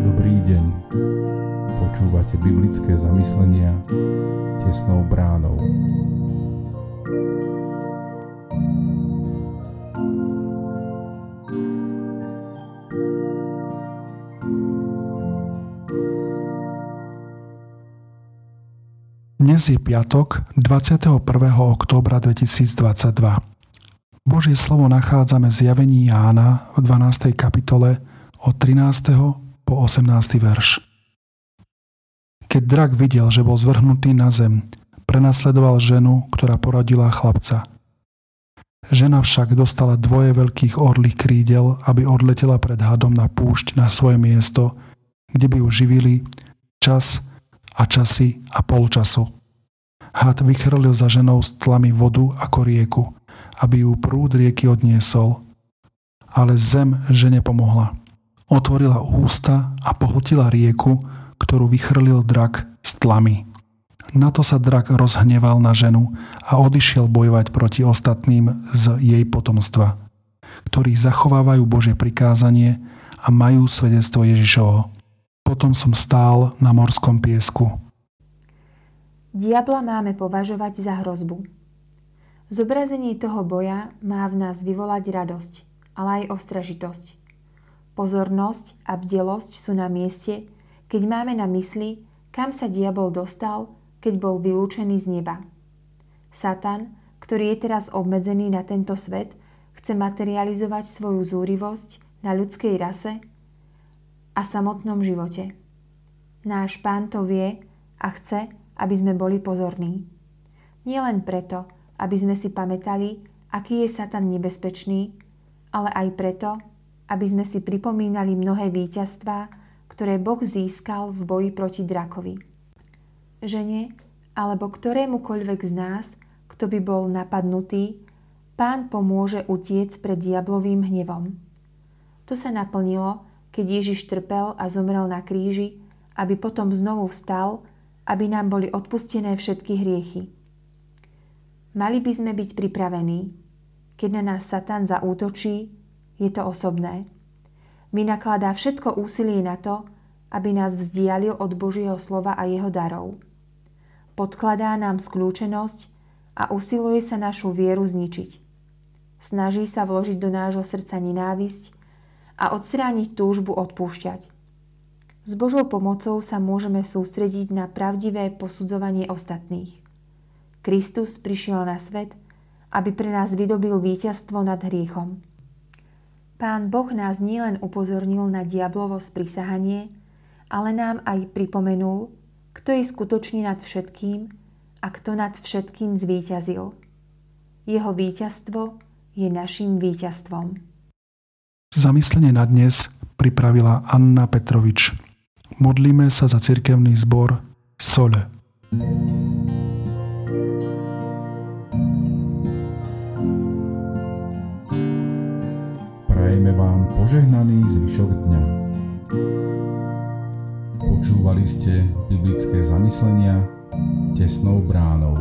Dobrý deň. Počúvate biblické zamyslenia tesnou bránou. Dnes je piatok 21. októbra 2022. Božie slovo nachádzame v zjavení Jána v 12. kapitole od 13. po 18. verš. Keď drak videl, že bol zvrhnutý na zem, prenasledoval ženu, ktorá porodila chlapca. Žena však dostala dvoje veľkých orlých krídel, aby odletela pred hadom na púšť na svoje miesto, kde by ju živili čas, a časy a polčasu. Had vychrlil za ženou s tlami vodu ako rieku, aby ju prúd rieky odniesol. Ale zem žene pomohla. Otvorila ústa a pohltila rieku, ktorú vychrlil drak s tlami. Na to sa drak rozhneval na ženu a odišiel bojovať proti ostatným z jej potomstva, ktorí zachovávajú Božie prikázanie a majú svedectvo Ježišovo. Potom som stál na morskom piesku. Diabla máme považovať za hrozbu. Zobrazenie toho boja má v nás vyvolať radosť, ale aj ostražitosť. Pozornosť a bdelosť sú na mieste, keď máme na mysli, kam sa diabol dostal, keď bol vylúčený z neba. Satan, ktorý je teraz obmedzený na tento svet, chce materializovať svoju zúrivosť na ľudskej rase a samotnom živote. Náš pán to vie a chce, aby sme boli pozorní. Nie len preto, aby sme si pamätali, aký je Satan nebezpečný, ale aj preto, aby sme si pripomínali mnohé víťazstvá, ktoré Boh získal v boji proti drakovi. Žene alebo ktorémukoľvek z nás, kto by bol napadnutý, pán pomôže utiec pred diablovým hnevom. To sa naplnilo, keď Ježiš trpel a zomrel na kríži, aby potom znovu vstal, aby nám boli odpustené všetky hriechy. Mali by sme byť pripravení. Keď na nás Satan zaútočí, je to osobné. Vynakladá všetko úsilie na to, aby nás vzdialil od Božieho slova a jeho darov. Podkladá nám skľúčenosť a usiluje sa našu vieru zničiť. Snaží sa vložiť do nášho srdca nenávisť, a odstrániť túžbu odpúšťať. S Božou pomocou sa môžeme sústrediť na pravdivé posudzovanie ostatných. Kristus prišiel na svet, aby pre nás vydobil víťazstvo nad hriechom. Pán Boh nás nielen upozornil na diablovo sprisahanie, ale nám aj pripomenul, kto je skutočne nad všetkým a kto nad všetkým zvíťazil. Jeho víťazstvo je našim víťazstvom. Zamyslenie na dnes pripravila Anna Petrovič. Modlíme sa za cirkevný zbor Sole. Prajeme vám požehnaný zvyšok dňa. Počúvali ste biblické zamyslenia tesnou bránou.